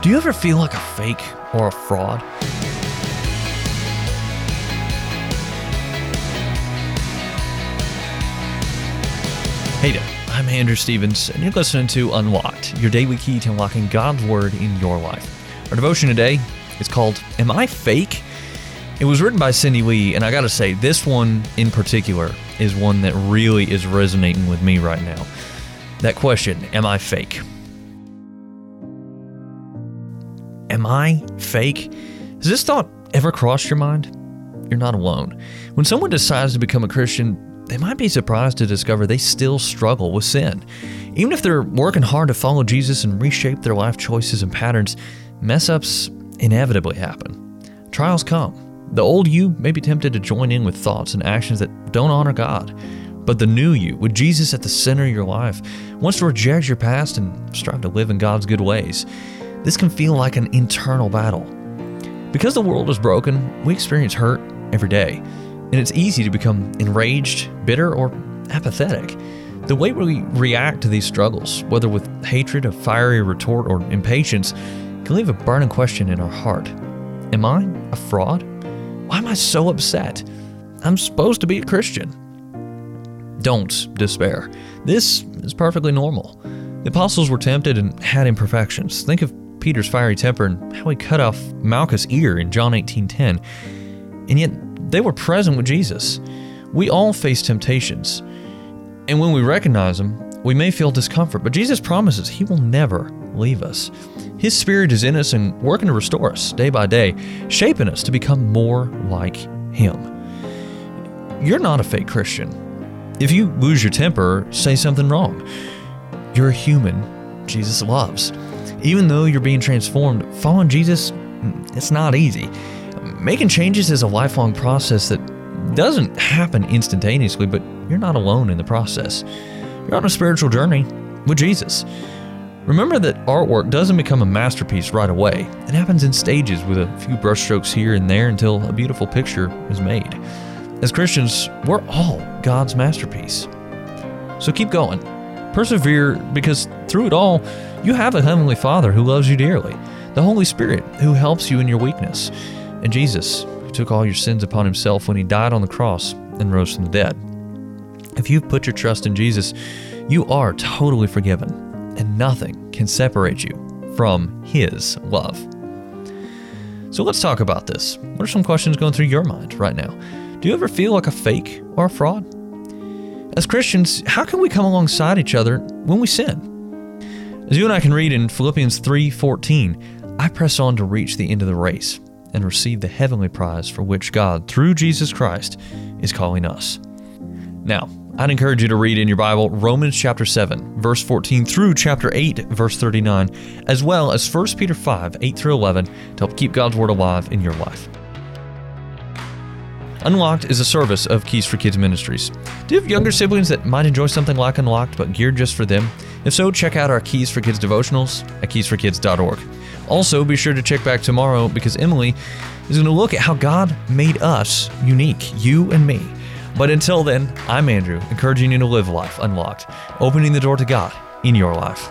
Do you ever feel like a fake or a fraud? Hey there, I'm Andrew Stevens, and you're listening to Unlocked, your daily key to unlocking God's Word in your life. Our devotion today is called Am I Fake? It was written by Cindy Lee, and I gotta say, this one in particular is one that really is resonating with me right now. That question, Am I fake? Am I fake? Has this thought ever crossed your mind? You're not alone. When someone decides to become a Christian, they might be surprised to discover they still struggle with sin. Even if they're working hard to follow Jesus and reshape their life choices and patterns, mess ups inevitably happen. Trials come. The old you may be tempted to join in with thoughts and actions that don't honor God. But the new you, with Jesus at the center of your life, wants to reject your past and strive to live in God's good ways. This can feel like an internal battle. Because the world is broken, we experience hurt every day and it's easy to become enraged, bitter, or apathetic. The way we react to these struggles, whether with hatred, a fiery retort, or impatience, can leave a burning question in our heart Am I a fraud? Why am I so upset? I'm supposed to be a Christian. Don't despair. This is perfectly normal. The apostles were tempted and had imperfections. Think of Peter's fiery temper and how he cut off Malchus' ear in John 18:10. And yet they were present with Jesus. We all face temptations. And when we recognize them, we may feel discomfort, but Jesus promises He will never leave us. His Spirit is in us and working to restore us day by day, shaping us to become more like Him. You're not a fake Christian. If you lose your temper, say something wrong. You're a human Jesus loves. Even though you're being transformed, following Jesus, it's not easy. Making changes is a lifelong process that doesn't happen instantaneously, but you're not alone in the process. You're on a spiritual journey with Jesus. Remember that artwork doesn't become a masterpiece right away. It happens in stages with a few brushstrokes here and there until a beautiful picture is made. As Christians, we're all God's masterpiece. So keep going. Persevere because through it all, you have a Heavenly Father who loves you dearly, the Holy Spirit who helps you in your weakness and Jesus, who took all your sins upon himself when he died on the cross and rose from the dead. If you've put your trust in Jesus, you are totally forgiven, and nothing can separate you from his love. So let's talk about this. What are some questions going through your mind right now? Do you ever feel like a fake or a fraud? As Christians, how can we come alongside each other when we sin? As you and I can read in Philippians 3:14, I press on to reach the end of the race and receive the heavenly prize for which God, through Jesus Christ, is calling us. Now, I'd encourage you to read in your Bible Romans chapter 7, verse 14 through chapter 8, verse 39, as well as 1 Peter 5, 8 through 11 to help keep God's Word alive in your life. Unlocked is a service of Keys for Kids Ministries. Do you have younger siblings that might enjoy something like Unlocked but geared just for them? If so, check out our Keys for Kids devotionals at keysforkids.org. Also, be sure to check back tomorrow because Emily is going to look at how God made us unique, you and me. But until then, I'm Andrew, encouraging you to live life unlocked, opening the door to God in your life.